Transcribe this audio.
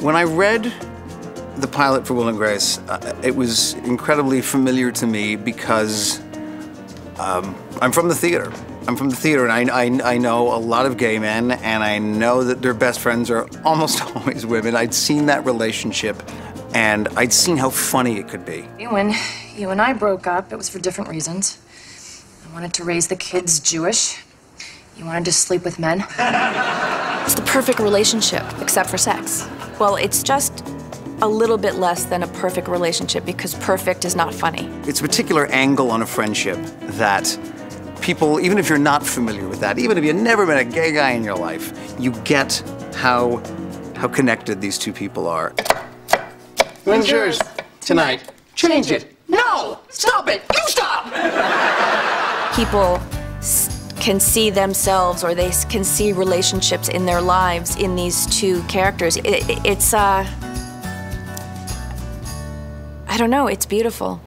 When I read the pilot for Will and Grace, uh, it was incredibly familiar to me because um, I'm from the theater. I'm from the theater, and I, I, I, know a lot of gay men, and I know that their best friends are almost always women. I'd seen that relationship, and I'd seen how funny it could be. When you and I broke up, it was for different reasons. I wanted to raise the kids Jewish. You wanted to sleep with men. It's the perfect relationship, except for sex. Well, it's just a little bit less than a perfect relationship because perfect is not funny. It's a particular angle on a friendship that people, even if you're not familiar with that, even if you've never met a gay guy in your life, you get how, how connected these two people are. When's yours? Tonight. Change it. No! Stop it! You stop! People can see themselves or they can see relationships in their lives in these two characters. It, it's, uh, I don't know, it's beautiful.